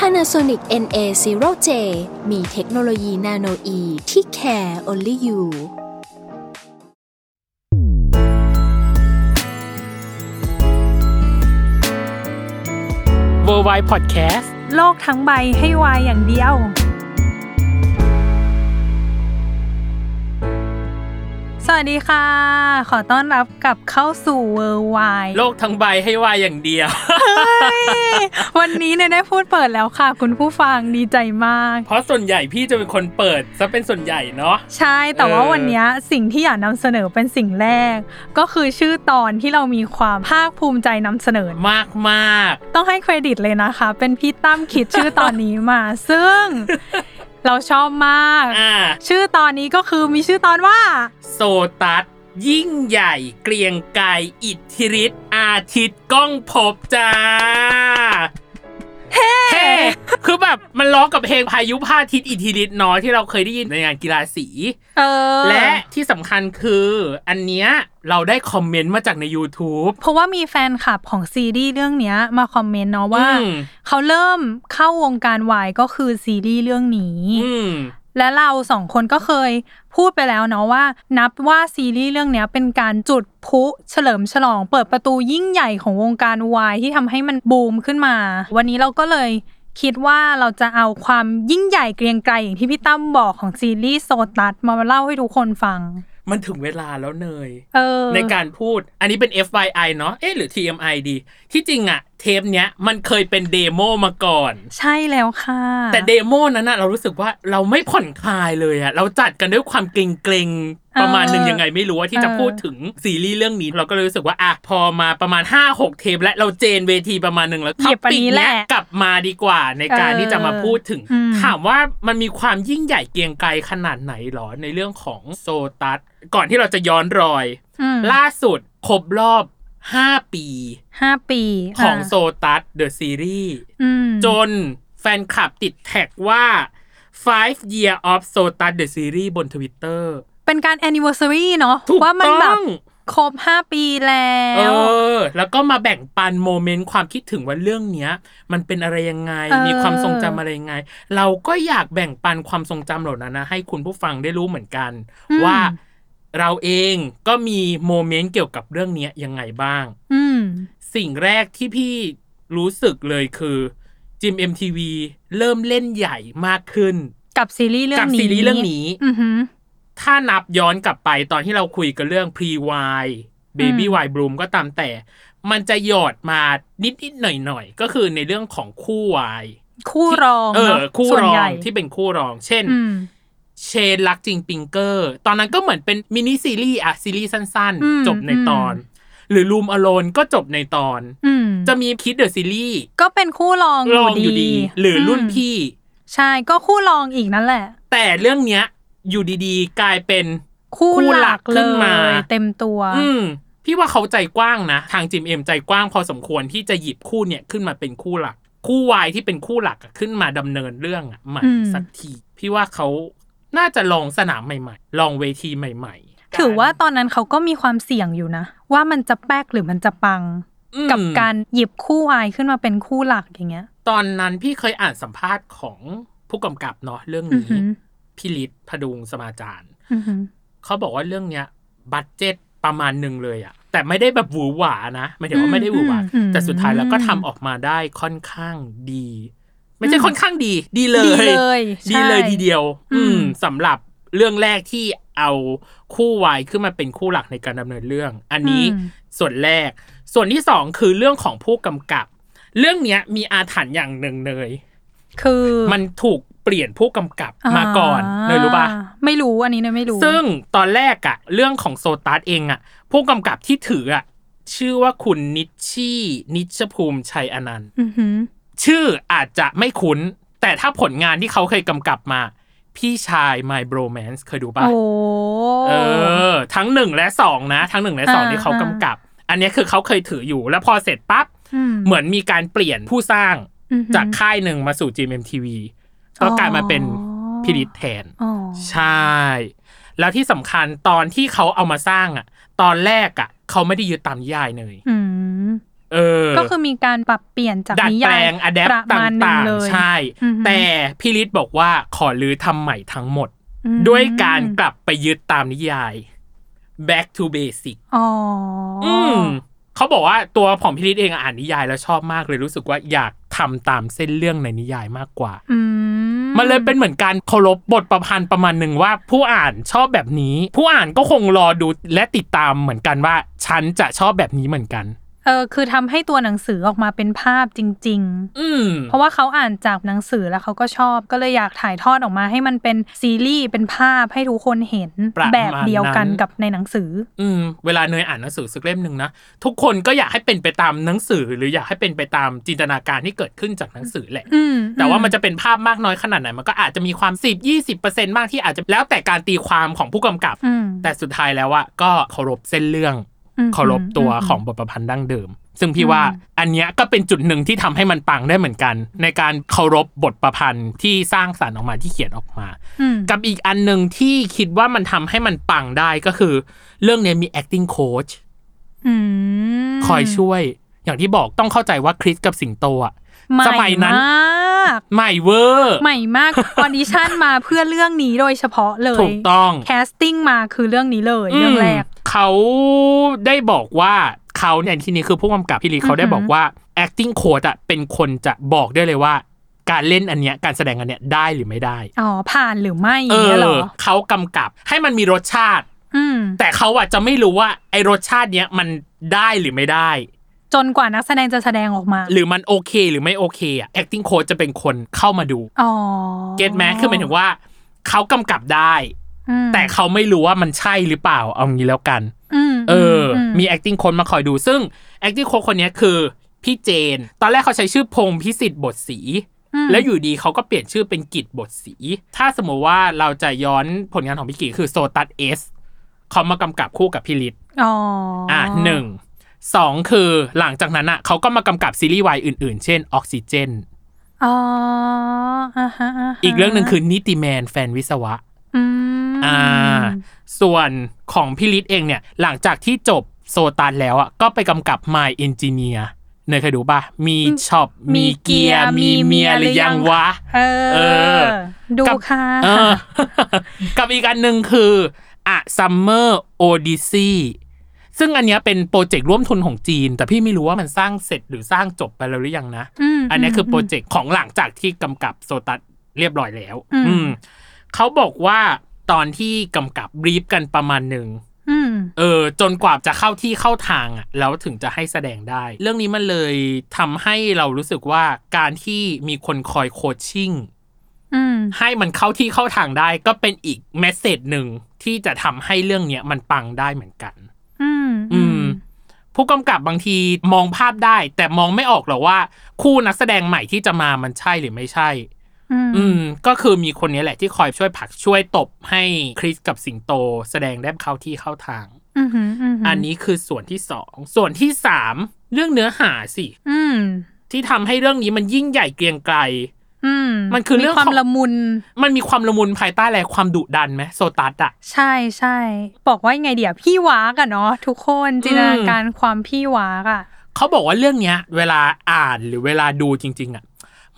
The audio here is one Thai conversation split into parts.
Panasonic NA0J มีเทคโนโลยีนาโนอีที่ care only you w o r l d w i d e Podcast โลกทั้งใบให้วายอย่างเดียว สวัสดีค่ะ ขอต้อนรับกลับเข้าสู่ World Wide โลกทั้งใบให้วายอย่างเดียว วันนี้เนี่ยได้พูดเปิดแล้วค่ะ คุณผู้ฟังดีใจมาก เพราะส่วนใหญ่พี่จะเป็นคนเปิดซะเป็นส่วนใหญ่เนาะใช่แต่ว่าเออวันนี้สิ่งที่อยากนำเสนอเป็นสิ่งแรก ก็คือชื่อตอนที่เรามีความภาคภูมิใจนำเสนอมากมากต้องให้เครดิตเลยนะคะ เป็นพี่ตั้มคิดชื่อตอนนี้มา ซึ่ง เราชอบมากๆอ่า ชื่อตอนนี้ก็คือมีชื่อตอนว่า โซตัสยิ่งใหญ่เกรียงไกรอิทธิฤทธิ์อาทิตย์ก้องพบจ้า เฮ้คือแบบมันล้อกับเพลงพายุพาทิตย์อิทธิฤทธิ์เน้อยที่เราเคยได้ยินในงานกีฬาสีเออและที่สำคัญคืออันเนี้ยเราได้คอมเมนต์มาจากใน YouTube เพราะว่ามีแฟนคลับของซีรีส์เรื่องเนี้ยมาคอมเมนต์เนาะว่าอืมเขาเริ่มเข้าวงการวายก็คือซีรีส์เรื่องนี้อืม และเราสองคนก็เคยพูดไปแล้วเนาะว่า นับว่าซีรีส์เรื่องเนี้ยเป็นการจุดพลุเฉลิมฉลอง เปิดประตูยิ่งใหญ่ของวงการวายที่ทำให้มันบูมขึ้นมา วันนี้เราก็เลยคิดว่าเราจะเอาความยิ่งใหญ่เกรียงไกรอย่างที่พี่ตั้มบอกของซีรีส์โซตัสมาเล่าให้ทุกคนฟัง มันถึงเวลาแล้วเนยเออในการพูด อันนี้เป็น FYI เนาะเอ๊ะหรือ TMI ดี ที่จริงอะเทปเนี้ยมันเคยเป็นเดโมมาก่อน ใช่แล้วค่ะ แต่เดโมนั้นอะเรารู้สึกว่าเราไม่ผ่อนคลายเลยอะเราจัดกันด้วยความเกรงๆประมาณหนึ่งเออยังไงไม่รู้ว่าที่จะเออพูดถึงซีรีส์เรื่องนี้ เราก็เลยรู้สึกว่าอะพอมาประมาณ 5-6 เทป และเราเจนเวทีประมาณหนึ่งแล้วเหยียบอันปิกนี้แหเนี้ละยกลับมาดีกว่าในการเออที่จะมาพูดถึงอืมถามว่ามันมีความยิ่งใหญ่เกรียงไกรขนาดไหนหรอในเรื่องของโซตัสก่อนที่เราจะย้อนรอยอืมล่าสุดครบรอบ 5ปีห้าปีของโซตัส the series อืมจนแฟนคลับติดแท็กว่า five year of SOTUS the series บน Twitter เป็นการ anniversary เนาะถูกว่ามันต้แบอบงครบห้าปีแล้เอวเออแล้วก็มาแบ่งปัน moment ความคิดถึงว่าเรื่องเนี้ย มันเป็นอะไรยังไงเออมีความทรงจำอะไรยังไง เราก็อยากแบ่งปันความทรงจำเหล่านั้นนะให้คุณผู้ฟังได้รู้เหมือนกัน ว่า เราเองก็มีโมเมนต์เกี่ยวกับเรื่องเนี้ยยังไงบ้างอืมสิ่งแรกที่พี่รู้สึกเลยคือจิม MTV เริ่มเล่นใหญ่มากขึ้น กับซีรีส์เรื่องกับนี้ซีรีส์เรื่องนี้อือหือถ้านับย้อนกลับไปตอนที่เราคุยกันเรื่อง pre y baby อืม y bloom ก็ตามแต่ มันจะหยอดมานิดนิดๆหน่อยหน่อยๆก็คือในเรื่องของคู่ y คู่รองเออเนาะคู่ส่วนรอใหญ่งทีเป็นคู่รอง เช่นอืม เช่นรักจริงปิ๊งเก้อ ตอนนั้นก็เหมือนเป็นมินิซีรีส์อะซีรีส์สั้นอืมๆจบในอืมตอน หรือ Room Alone ก็จบในตอนอืมจะมี Kiss the seriesก็เป็นคู่รองรองอยู่ดี หรือรุ่นพี่ ใช่ก็คู่รองอีกนั่นแหละ แต่เรื่องเนี้ย อยู่ดีๆ กลายเป็นคู่คู่หหลัลักกขึ้เลนมายเต็มตัว อืมพี่ว่าเขาใจกว้างนะ ทาง GMM ใจกว้างพอสมควรที่จะหยิบคู่เนี่ยขึ้นมาเป็นคู่หลัก คู่วายที่เป็นคู่หลักอะขึ้นมาดำเนินเรื่องอะใหม่อืมสักที พี่ว่าเขา น่าจะลองสนามใหม่ ๆ ลองเวทีใหม่ ๆ ถือว่าตอนนั้นเขาก็มีความเสี่ยงอยู่นะ ว่ามันจะแป๊กหรือมันจะปังอืมกับการหยิบคู่วายขึ้นมาเป็นคู่หลักอย่างเงี้ย ตอนนั้นพี่เคยอ่านสัมภาษณ์ของผู้กำกับเนาะเรื่องอือนี้หือพี่ฤทธิ์พดุงสมาจารอือหือเขาบอกว่าเรื่องเนี้ยบัตเจ็ตประมาณหนึ่งเลยอะแต่ไม่ได้แบบหวือหวานะหมายถึงว่าไม่ได้หวือหวาอืมแต่สุดท้ายแล้วก็ทำออกมาได้ค่อนข้างดี ไม่ใช่อืมค่อนข้างดี ดีเลย ดีเลยใช่ดีเลยทีเดียว อือืมมสำหรับเรื่องแรกที่เอาคู่วายขึ้นมาเป็นคู่หลักในการดำเนินเรื่อง อันนี้อืมส่วนแรก ส่วนที่สองคือเรื่องของผู้กำกับ เรื่องเนี้ยมีอาถรรพ์อย่างหนึ่งเลย คือมันถูกเปลี่ยนผู้กำกับมาก่อนเลยรู้ปะไม่รู้อันนี้เนยไม่รู้ ซึ่งตอนแรกอะเรื่องของโซตัสเองอะผู้กำกับที่ถืออะชื่อว่าคุณนิชชี่นิชภูมิชัยอนันต์อือหือ ชื่ออาจจะไม่คุ้นแแต่ถ้าผลงานที่เขาเคยกำกับมา พี่ชาย My Bromance เคยดูปะโอ้เออ ทั้งหนึ่งและสองนะ ทั้งหนึ่งและสองอ่าที่เขากำกับ อันเนี้ยคือเขาเคยถืออยู่ แล้วพอเสร็จปั๊บมเหมือนมีการเปลี่ยนผู้สร้างอือหือจากค่ายหนึ่งมาสู่ GMMTV ก็กลายมาเป็นพิริตแทนอ๋อใช่ แล้วที่สำคัญตอนที่เขาเอามาสร้างอะ ตอนแรกอะ เขาไม่ได้ยึดตามนิยายเลยอืม เออ ก็คือมีการปรับเปลี่ยนจากดัดนิแปลยายงอะแดปประตมาณหนึ่ง่างเลย ๆ ใช่ อือหือแต่พี่ฤทธิ์บอกว่าขอรื้อทำใหม่ทั้งหมด อืมด้วยการกลับไปยึดตามนิยาย back to basic อ๋อออืมเขาบอกว่าตัวของพี่ฤทธิ์เองอ่านนิยายแล้วชอบมากเลยรู้สึกว่าอยากทำตามเส้นเรื่องในนิยายมากกว่า อืมมันเลยเป็นเหมือนการเคารพบทประพันธ์ประมาณหนึ่งว่า ผู้อ่านชอบแบบนี้ ผู้อ่านก็คงรอดูและติดตามเหมือนกันว่า ฉันจะชอบแบบนี้เหมือนกัน เออคือทำให้ตัวหนังสือออกมาเป็นภาพจริง ๆ อืมเพราะว่าเขาอ่านจากหนังสือแล้วเขาก็ชอบก็เลยอยากถ่ายทอดออกมาให้มันเป็นซีรีส์เป็นภาพให้ทุกคนเห็นประมาณแบบเดียวกันนั้นกับในหนังสือ อืมเวลาเนยอ่านหนังสือสักเล่มหนึ่งนะทุกคนก็อยากให้เป็นไปตามหนังสือ หรืออยากให้เป็นไปตามจินตนาการที่เกิดขึ้นจากหนังสือแหละอืมแต่ว่ามันจะเป็นภาพมากน้อยขนาดไหนมันก็อาจจะมีความสิบยี่สิบเปอร์เซ็นต์บ้างที่อาจจะแล้วแต่การตีความของผู้กำกับอืมแต่สุดท้ายแล้วอะก็เคารพเส้นเรื่องอืม เคารพตัวอืมของบทประพันธ์ดั้งเดิม ซึ่งพี่ว่าอันเนี้ยก็เป็นจุดหนึ่งที่ทำให้มันปังได้เหมือนกัน ในการเคารพบทประพันธ์ที่สร้างสรรค์ออกมาที่เขียนออกมาอืมกับอีกอันหนึ่งที่คิดว่ามันทำให้มันปังได้ก็คือ เรื่องเนี้ยมี acting coach อืมคอยชช่วย อย่างที่บอกต้องเข้าใจว่าคริสกับสิงโตอะใหม่สมัยนั้นมาก ใหม่เวอร์ใหม่มาก audition มาเพื่อเรื่องนี้โดยเฉพาะเลยถูกต้อง casting มาคือเรื่องนี้เลยเรื่องแรกเขาได้บอกว่าเขาเนี่ยที่นี้คือผู้กำกับพี่ลีเขาได้อือหือบอกว่า acting coach อะเป็นคนจะบอกได้เลยว่าการเล่นอันเนี้ยการแสดงอันเนี้ยได้หรือไม่ได้ อ๋อ ผ่านหรือไม่อเอย่างเงี้ยเหรอเขากำกับให้มันมีรสชาติอืมแต่เขาอะจะไม่รู้ว่าไอรสชาติเนี้ยมันได้หรือไม่ได้ จนกว่านักแสดงจะแสดงออกมา หรือมันโอเคหรือไม่โอเคอะ acting coach จะเป็นคนเข้ามาดูอ๋อเก็ตแมคือหมายถึงว่าเขากำกับได้อืมแต่เขาไม่รู้ว่ามันใช่หรือเปล่าเอางี้แล้วกันอืมเอออมมี acting coach มาคอยดู ซึ่ง acting coach คนเนี้ยคือ พี่เจน ตอนแรกเขาใช้ชื่อพงพิสิทธิ์บทสีอืมแล้วอยู่ดีเขาก็เปลี่ยนชื่อเป็นกิจบทสี ถ้าสมมติว่าเราจะย้อนผลงานของพี่กิจคือโซตัสเอสเขามากำกับคู่กับพี่ลิศอ๋ออ่อะหนึ่ง สองคือหลังจากนั้นอะเขาก็มากำกับซีรีส์วายอื่น ๆ เช่นออกซิเจนอ๋ออ่าฮะาฮะอีกเรื่องหนึ่งคือนิติแมนแฟนวิศวะอืมอ่า ส่วนของพี่ลิศเองเนี่ย หลังจากที่จบโซตันแล้วอะก็ไปกำกับ My Engineer เนยเคยดูป่ะ มีช็อป มีเกียร์ มีเมียหรือยังวะ เอเอออดูกับค่ะเออกับอีกอันหนึ่งคืออะ Summer Odyssey ซึ่งอันเนี้ยเป็น project ร่วมทุนของจีน แต่พี่ไม่รู้ว่ามันสร้างเสร็จหรือสร้างจบไปแล้วหรือยังนะ อันเนี้ยคือ project ของหลังจากที่กำกับโซตัสเรียบร้อยแล้ว อืมอืมเขาบอกว่าตอนที่กำกับ brief กันประมาณหนึ่งอืมเออ จนกว่าจะเข้าที่เข้าทางอะแล้วถึงจะให้แสดงได้ เรื่องนี้มันเลยทำให้เรารู้สึกว่าการที่มีคนคอยโคชชิ่งอืมให้มันเข้าที่เข้าทางได้ก็เป็นอีกเมสเซจหนึ่งที่จะทำให้เรื่องเนี้ยมันปังได้เหมือนกัน อืมอืม ผู้กำกับบางทีมองภาพได้ แต่มองไม่ออกหรอกว่า คู่นักแสดงใหม่ที่จะมามันใช่หรือไม่ใช่ อืมอืมก็คือมีคนนี้แหละที่คอยช่วยผลักช่วยตบให้คริสกับสิงโต แสดงได้เข้าที่เข้าทางอืมอืมอืมอันนี้คือส่วนที่สองส่วนที่สามเรื่องเนื้อหาสิอืมที่ทำให้เรื่องนี้มันยิ่งใหญ่เกรียงไกรอื มมันคือเรื่องมีความของละมุน มันมีความละมุนภายใต้อะไรความดุดันไหมโซตัสอะใช่ใช่บอกว่ายังไงเดี๋ยวพี่วากอะเนาะทุกคนจินตนาการความพี่วากอะเขาบอกว่าเรื่องเนี้ย เวลาอ่านหรือเวลาดูจริง ๆอะ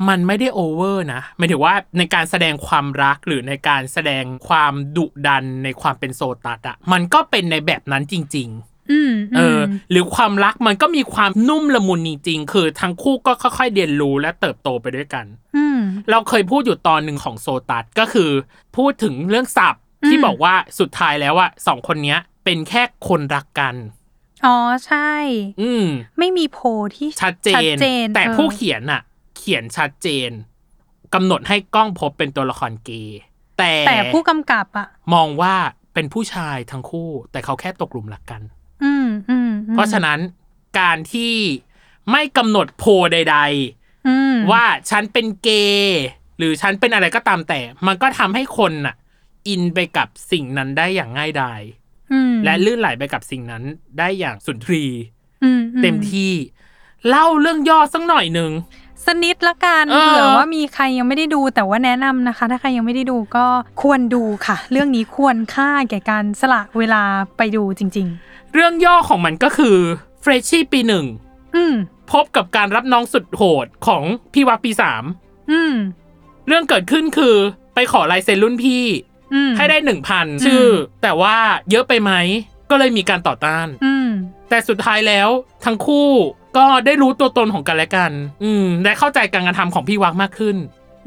มันไม่ได้โอเวอร์นะหมายถึงว่าในการแสดงความรักหรือในการแสดงความดุดันในความเป็นโซตัสอะมันก็เป็นในแบบนั้นจริงๆอืม เออมหรือความรักมันก็มีความนุ่มละมุนจริงๆคือทั้งคู่ก็ค่อยๆเรียนรู้และเติบโตไปด้วยกันอืมเราเคยพูดอยู่ตอนหนึ่งของโซตัสก็คือ พูดถึงเรื่องศัพท์ที่อืมบอกว่าสุดท้ายแล้วอะสองคนเนี้ย เป็นแค่คนรักกันอ๋อใช่ อืมไม่มีโพลที่ชัดเจน แต่เออผู้เขียนอะเขียนชัดเจนกำหนดให้กล้องพบเป็นตัวละครเกย์แต่แต่ผู้กำกับอะมองว่าเป็นผู้ชายทั้งคู่ แต่เขาแค่ตกหลุมรักกันอืมอืมอืม เพราะฉะนั้นการที่ไม่กำหนดโพลใดอืมๆว่าฉันเป็นเกย์หรือฉันเป็นอะไรก็ตามแต่ มันก็ทำให้คนน่ะ อินไปกับสิ่งนั้นได้อย่างง่ายดายอืมและลื่นไหลไปกับสิ่งนั้นได้อย่างสุนทรีอือืเต็มที่ เล่าเรื่องย่อสักหน่อยหนึ่ง สนิดละกันเออเผื่อว่ามีใครยังไม่ได้ดูแต่ว่าแนะนำนะคะ ถ้าใครยังไม่ได้ดูก็ควรดูค่ะ เรื่องนี้ควรค่าแก่การสละเวลาไปดูจริงเรื่องย่อของมันก็คือเฟรชชี่ปีหนึ่งๆอืมพบกับการรับน้องสุดโหดของพี่วักปีสามอืมเรื่องเกิดขึ้นคือไปขอลายเซ็นรุ่นพี่อืมให้ได้หนึ่งพันชื่อ แต่ว่าเยอะไปไหมก็เลยมีการต่อต้านอืมแต่สุดท้ายแล้วทั้งคู่ ก็ได้รู้ตัวตนของกันและกัน อืมได้เข้าใจการกระทำของพี่วักมากขึ้น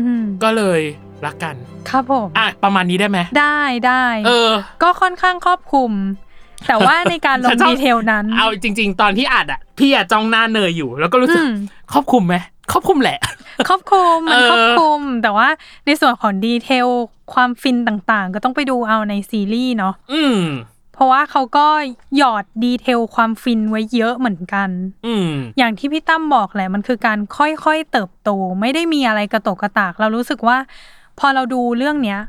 อืมก็เลยรักกัน ครับผม อะ ประมาณนี้ได้ไหมได้ได้เออ ก็ค่อนข้างครอบคลุม แต่ว่าในการลฉังนชอบ detail นั้น เอาจริง ๆ ตอนที่อัดอะ พี่อะจ้องหน้าเนยอยู่ แล้วก็รู้สึกอืม ครอบคลุมไหมครอบคลุมแหละ ครอบคลุมมันเออ ครอบคลุม แต่ว่าในส่วนของ detail ความฟินต่างๆ ก็ต้องไปดูเอาในซีรีส์เนาะ อืมเพ ราะว่าเขาก็หยอด detail ความฟินไว้เยอะเหมือนกัน อืมอย่างที่พี่ตั้มบอกแหละมันคือการค่อยๆเติบโต ไม่ได้มีอะไรกระตกกระตาก เรารู้สึกว่า พอเราดูเรื่องเนี้ย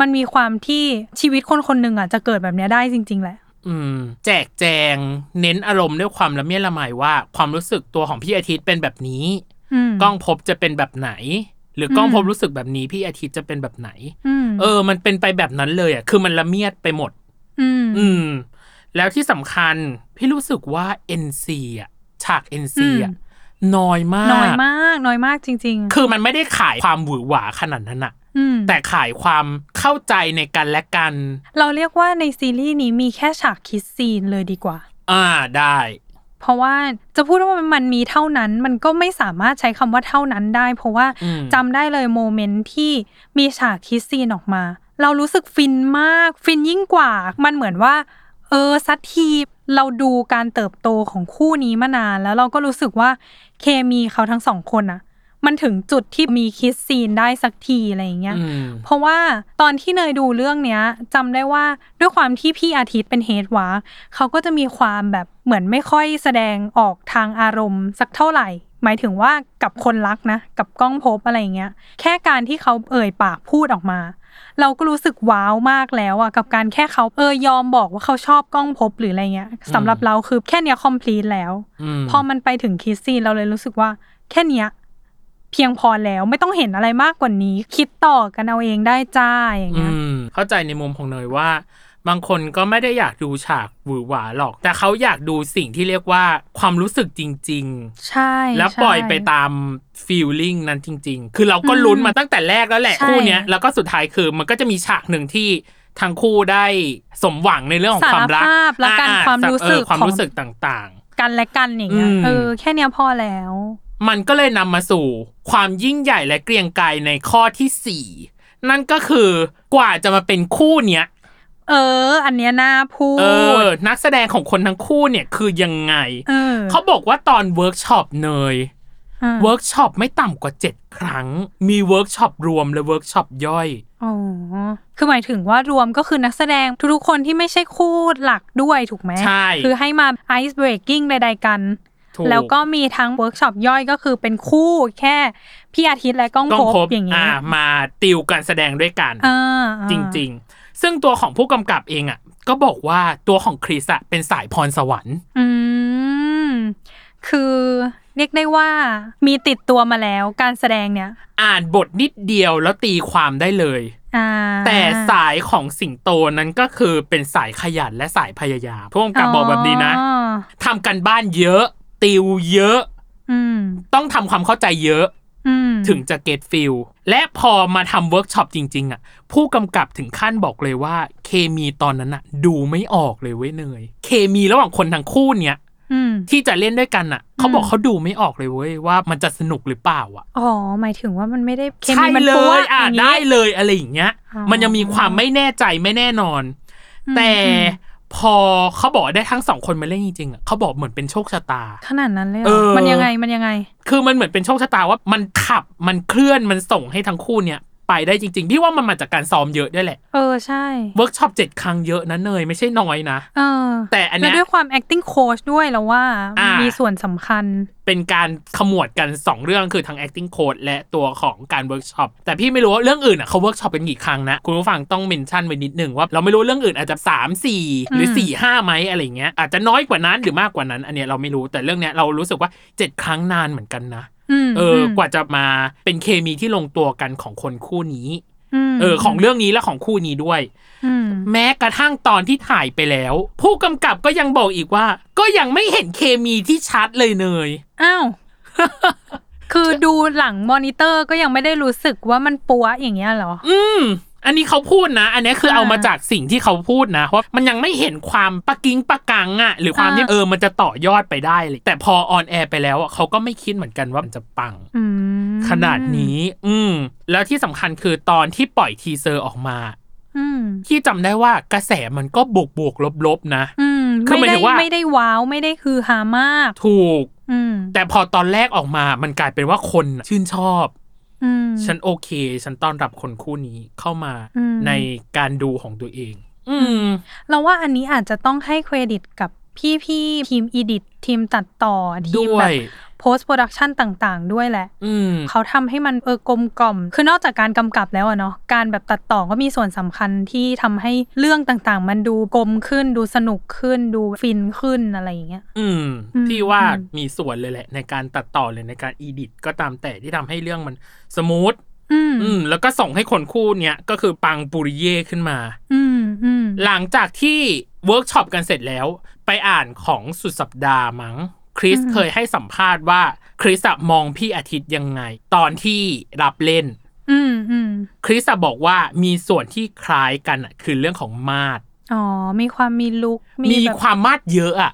มันมีความที่ชีวิตคนคนหนึ่งอะจะเกิดแบบเนี้ยได้จริง ๆ แหละ อืม แจกแจง เน้นอารมณ์ด้วยความละเมียดละไมว่า ความรู้สึกตัวของพี่อาทิตย์เป็นแบบนี้อืมกล้องพบจะเป็นแบบไหน หรือกล้องอืมพบรู้สึกแบบนี้พี่อาทิตย์จะเป็นแบบไหนอืมเออ มันเป็นไปแบบนั้นเลยอะคือมันละเมียดไปหมด อืมอืม แล้วที่สำคัญ พี่รู้สึกว่า NC อะ ฉาก NC อะน้อยมาก น้อยมาก น้อยมากจริงคือมันไม่ได้ขายความหวือหวาขนาดนั้นอะๆอืมแต่ขายความเข้าใจในกันและกัน เราเรียกว่าในซีรีส์นี้มีแค่ฉากคิสซีนเลยดีกว่า อ่าได้ เพราะว่าจะพูดว่ามันมีเท่านั้น มันก็ไม่สามารถใช้คำว่าเท่านั้นได้ เพราะว่าอืมจำได้เลยโมเมนต์ที่มีฉาก kiss scene ออกมา เรารู้สึกฟินมาก ฟินยิ่งกว่า มันเหมือนว่า เออสักทีเราดูการเติบโตของคู่นี้มานาน แล้วเราก็รู้สึกว่าเคมีเขาทั้งสองคนอะมันถึงจุดที่มี kiss scene ได้สักทีอะไรอย่างเงี้ยอืมเพราะว่าตอนที่เนยดูเรื่องเนี้ยจำได้ว่าด้วยความที่พี่อาทิตย์เป็น head ว้ากเขาก็จะมีความแบบเหมือนไม่ค่อยแสดงออกทางอารมณ์สักเท่าไหร่ หมายถึงว่ากับคนรักนะ กับกล้องพบอะไรอย่างเงี้ย แค่การที่เขาเอ่ยปากพูดออกมา เราก็รู้สึกว้าวมากแล้วอะกับการแค่เขาเออยอมบอกว่าเขาชอบกล้องพบหรืออะไรเงี้ยสำหรับเราคือแค่เนี้ยคอมพลีทแล้วอืมพอมันไปถึงคิสซีนเราเลยรู้สึกว่า แค่เนี้ยเพียงพอแล้วไม่ต้องเห็นอะไรมากกว่านี้ คิดต่อกันเอาเองได้จ้าอย่างอืเงี้ยมเข้าใจในมุมของเนยว่า บางคนก็ไม่ได้อยากดูฉากหวือหวาหรอก แต่เขาอยากดูสิ่งที่เรียกว่าความรู้สึกจริงใช่ๆแล้วใช่ปล่อยไปตามฟีลลิ่งนั้นจริง ๆ คือเราก็ลุ้นมาตั้งแต่แรกแล้วแหละใช่คู่เนี้ยแล้วก็สุดท้ายคือมันก็จะมีฉากหนึ่งที่ทั้งคู่ได้สมหวังในเรื่องของความรักสารภาพและกันอ่ความรู้สึกเออความของรู้สึกต่างๆ กันและกันอย่างเงี้ยอืมเออแค่เนี้ยพอแล้ว มันก็เลยนำมาสู่ความยิ่งใหญ่และเกรียงไกรในข้อที่สี่นั่นก็คือกว่าจะมาเป็นคู่เนี้ย เออ อันเนี้ยน่าพูด เออนักแสดงของคนทั้งคู่เนี่ยคือยังไงเออเขาบอกว่าตอนเวิร์กช็อปเนยอืมเวิร์กช็อปไม่ต่ำกว่าเจ็ดครั้ง มีเวิร์กช็อปรวมและเวิร์กช็อปย่อย อ๋อ คือหมายถึงว่ารวมก็คือนักแสดงทุกๆคนที่ไม่ใช่คู่หลักด้วยถูกไหมใช่ คือให้มา ice breaking ใดๆกันถูกแล้วก็มีทั้งเวิร์กช็อปย่อยก็คือเป็นคู่แค่พี่อาทิตย์และก้องต้องพพบบอย่างเงี้อ่ายมาติวการแสดงด้วยกันอ่าจริง ๆ ซึ่งตัวของผู้กำกับเองอะ ก็บอกว่าตัวของคริสอะเป็นสายพรสวรรค์ๆอืม คือเรียกได้ว่ามีติดตัวมาแล้วการแสดงเนี่ย อ่านบทนิดเดียวแล้วตีความได้เลยอ่าแต่สายของสิงโตนั้นก็คือเป็นสายขยันและสายพยายามผู้กำกับบอกแบบนี้นะอ๋อทำกันบ้านเยอะ ติวเยอะอืมต้องทำความเข้าใจเยอะอืม ถึงจะ get feel และพอมาทำเวิร์กช็อปจริง ๆ อะ ผู้กำกับถึงขั้นบอกเลยว่า เคมีตอนนั้นอะ ดูไม่ออกเลยเว้ยเนย เคมีระหว่างคนทั้งคู่เนี้ยอืมที่จะเล่นด้วยกันอะ เขาบอกเขาดูไม่ออกเลยเว้ยว่ามันจะสนุกหรือเปล่าอะอ๋อหมายถึงว่ามันไม่ได้เคมีใช่มันปั๊วเลยอะอย่างงี้ได้เลยอะไรอย่างเงี้ยอ๋อมันยังมีความไมไม่แน่ใจไม่แน่นอนอืมแต่อืม พอเขาบอกได้ทั้งสองคนมาเล่นจริงๆอะเขาบอกเหมือนเป็นโชคชะตา ขนาดนั้นเลยเหรอ เออ มันยังไงมันยังไง คือมันเหมือนเป็นโชคชะตาว่ามันขับมันเคลื่อนมันส่งให้ทั้งคู่เนี่ย ไปได้จริง ๆ พี่ว่ามันมาจากการซ้อมเยอะด้วยแหละ เออใช่เวิร์กช็อปเจ็ดครั้งเยอะนะเนยไม่ใช่น้อยนะเออแต่อันเนี้ยแล้วด้วยความ acting coach ด้วยแล้วว่าอ่ามีมีส่วนสำคัญ เป็นการขมวดกัน 2 เรื่องคือทั้ง acting coach และตัวของการเวิร์กช็อปแต่พี่ไม่รู้ว่าเรื่องอื่นอะเขาเวิร์กช็อปเป็นกี่ครั้งนะ คุณผู้ฟังต้อง mention ไว้นิดนึงว่าเราไม่รู้เรื่องอื่นอาจจะ 3 4 หรืออืม4 5ไหมอะไรเงี้ยอาจจะน้อยกว่านั้นหรือมากกว่านั้น อันเนี้ยเราไม่รู้แต่เรื่องเนี้ยเรารู้สึกว่า 7 ครั้งนานเหมือนกันนะม เอออมกว่าจะมาเป็นเคมีที่ลงตัวกันของคนคู่นี้ เออ ของเรื่องนี้และของคู่นี้ด้วยอืมแม้กระทั่งตอนที่ถ่ายไปแล้ว ผู้กำกับก็ยังบอกอีกว่า ก็ยังไม่เห็นเคมีที่ชัดเลยเนยอ้าวคือดูหลังมอนิเตอร์ก็ยังไม่ได้รู้สึกว่ามันปั๊วอย่างเงี้ยเหรอ อืม อันนี้เขาพูดนะ อันนี้คืออ่าเอามาจากสิ่งที่เขาพูดนะว่ามันยังไม่เห็นความปะกิ้งปะกังอะหรือความอ่าที่เออมันจะต่อยอดไปได้เลย แต่พอ on air ไปแล้วอะเขาก็ไม่คิดเหมือนกันว่ามันจะปังอืมขนาดนี้ อืมแล้วที่สำคัญคือตอนที่ปล่อยทีเซอร์ออกมาอืมที่จำได้ว่ากระแสมันก็บวกบวกลบลบๆนะอืมคือหมายถึงว่าไม่ได้ไม่ได้ว้าวไม่ได้ฮือฮามาก ถูกอืมแต่พอตอนแรกออกมามันกลายเป็นว่าคนชื่นชอบอืม ฉันโอเค ฉันต้อนรับคนคู่นี้เข้ามาอืมในการดูของตัวเอง อืมเราว่าอันนี้อาจจะต้องให้เครดิตกับพี่พี่ๆทีม edit ทีมตัดต่อทีมด้วยแบบ post-production ต่างๆ ด้วยแหละอืมเขาทำให้มันเออกลมกล่อม คือนอกจากการกำกับแล้วอะเนาะการแบบตัดต่อก็มีส่วนสำคัญที่ทำให้เรื่องต่างๆ มันดูกลมขึ้น ดูสนุกขึ้น ดูฟินขึ้นอะไรอย่างเงี้ยอืมอืมพี่ว่าอืมมีส่วนเลยแหละ ในการตัดต่อเลยในการ edit ก็ตามแต่ที่ทำให้เรื่องมัน smooth อืมอืมแล้วก็ส่งให้คนคู่เนี้ยก็คือปังปุริเย่ขึ้นมาอืมอืมหลังจากที่เวิร์กช็อปกันเสร็จแล้ว ไปอ่านของสุดสัปดาห์มั้ง คริสอืมเคยให้สัมภาษณ์ว่าคริสอะมองพี่อาทิตย์ยังไง ตอนที่รับเล่นอืมอืมคริสอะบอกว่ามีส่วนที่คล้ายกันอะคือเรื่องของมาดอ๋อ มีความมี look มีแบบความมาดเยอะอะ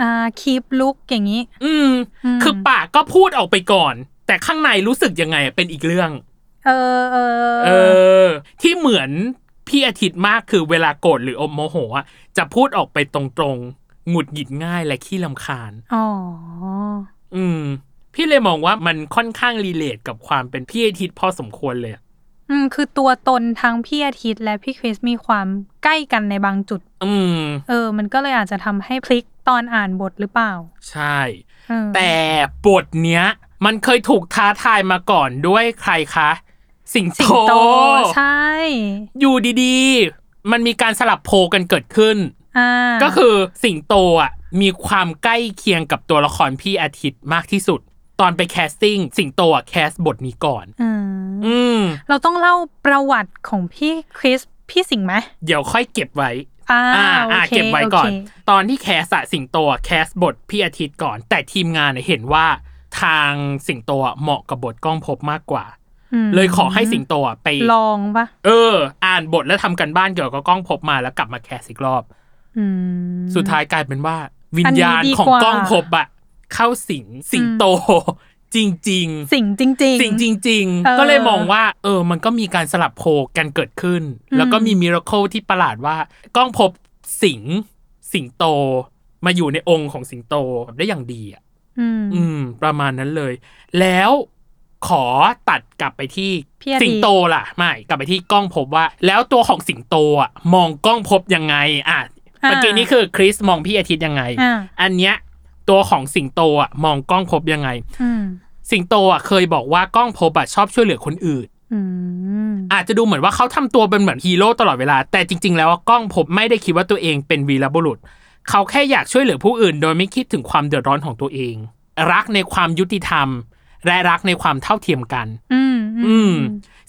อ่า keep look อย่างนี้อืมอืม คือปากก็พูดออกไปก่อน แต่ข้างในรู้สึกยังไงอะเป็นอีกเรื่อง เออเออเออ ที่เหมือนพี่อาทิตย์มากคือเวลาโกรธหรืออมโมโหอะจะพูดออกไปตรงๆ หงุดหงิดง่ายและขี้รำคาญ อ๋อ อืม พี่เลยมองว่ามันค่อนข้าง relate กับความเป็นพี่อาทิตย์พอสมควรเลยอะอืม คือตัวตนทั้งพี่อาทิตย์และพี่คริสมีความใกล้กันในบางจุด อืม เออ มันก็เลยอาจจะทำให้คลิกตอนอ่านบทหรือเปล่า ใช่เออแต่บทเนี้ย มันเคยถูกท้าทายมาก่อนด้วยใครคะ สิงสิงโต ใช่ อยู่ดีๆ มันมีการสลับโผกันเกิดขึ้นอ่า ก็คือสิงโตอะมีความใกล้เคียงกับตัวละครพี่อาทิตย์มากที่สุด ตอนไป casting สิงโตอะ cast บทนี้ก่อน อืมอืมเราต้องเล่าประวัติของพี่คริสพี่สิงห์ไหมเดี๋ยวค่อยเก็บไว้อ่าอ่าอ่าโอเคเก็บไว้ก่อนโเคตอนที่แคสอะสิงโตอะแคสบทพี่อาทิตย์ก่อน แต่ทีมงานเนี่ยเห็นว่าทางสิงโตอะเหมาะกับบทกล้องพบมากกว่าอืมเลยขอให้สิงโตอะไปลองปะเออ อ่านบทแล้วทำกันบ้านเกี่ยวกับกล้องพบมาแล้วกลับมาแคสอีกรอบอืม สุดท้ายกลายเป็นว่า วิญญาณอันนี้ดีของกว่ากล้องพบอะเข้าสิงสิงโต จริง ๆ สิ่งจริง ๆ สิ่งจริงเออๆก็เลยมองว่า เออ มันก็มีการสลับโพลกันเกิดขึ้นอืมแล้วก็มีมิราเคิลที่ประหลาดว่ากล้องพบสิงสิงโต มาอยู่ในองค์ของสิงโตได้อย่างดีอะอืมอืมประมาณนั้นเลย แล้วขอตัดกลับไปที่พี่อาทิตย์สิงโตล่ะ ไม่ กลับไปที่กล้องพบว่า แล้วตัวของสิงโตอะมองกล้องพบยังไง อะอ่า เมื่อกี้นี้คือคริสมองพี่อาทิตย์ยังไงอ่าอันเนี้ยตัวของสิงโตอะมองกล้องพบยังไงอืมสิงโตอะเคยบอกว่ากล้องพบอะชอบช่วยเหลือคนอื่นอืมอาจจะดูเหมือนว่าเขาทำตัวเป็นเหมือนฮีโร่ตลอดเวลา แต่จริง ๆ แล้วก้องภพไม่ได้คิดว่าตัวเองเป็นวีรบุรุษ เขาแค่อยากช่วยเหลือผู้อื่น โดยไม่คิดถึงความเดือดร้อนของตัวเอง รักในความยุติธรรม และรักในความเท่าเทียมกัน อืมอืม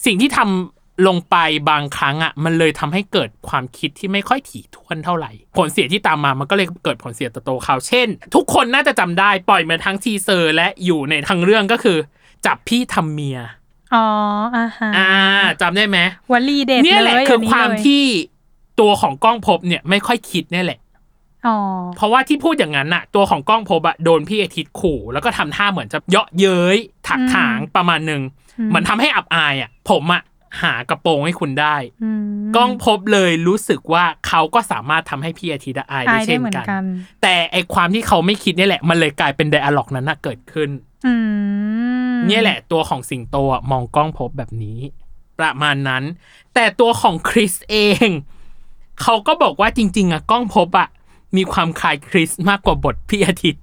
สิ่งที่ทำ ลงไปบางครั้งอะมันเลยทำให้เกิดความคิดที่ไม่ค่อยถี่ถ้วนเท่าไหร่ ผลเสียที่ตามมามันก็เลยเกิดผลเสียต่อตัวเขาเช่น ทุกคนน่าจะจำได้ปล่อยมาทั้งทีเซอร์ และอยู่ในทั้งเรื่องก็คือ จับพี่ทำเมียอ๋ออ่าฮะอ่าจำได้ไหมวลีเด็ดเนี่ยแหละเลยคือนี้ความเลยที่ตัวของกล้องภพบเนี่ยไม่ค่อยคิดเนี่ยแหละอ๋อเพราะว่าที่พูดอย่างนั้นน่ะ ตัวของกล้องภพบอะโดนพี่อาทิตย์ขู่ แล้วก็ทำท่าเหมือนจะเยาะเย้ยถักถางประมาณหนึ่งอืมเหมือนทำให้อับอายอะผมอะ หากระโปรงให้คุณได้อืมกล้องภพบเลยรู้สึกว่าเขาก็สามารถทำให้พี่อาทิตย์อะอายอาได้ยได้เช่นเหมือนกันกัน แต่ไอความที่เขาไม่คิดเนี่ยแหละ มันเลยกลายเป็นไดอะล็อกนั้นน่ะเกิดขึ้นอืมเนี่ยแหละ ตัวของสิงโตอะมองกล้องภพบแบบนี้ ประมาณนั้น แต่ตัวของคริสเอง เขาก็บอกว่าจริง ๆอะกล้องพบอะมีความคล้ายคริสมากกว่าบทพี่อาทิตย์อ๋อ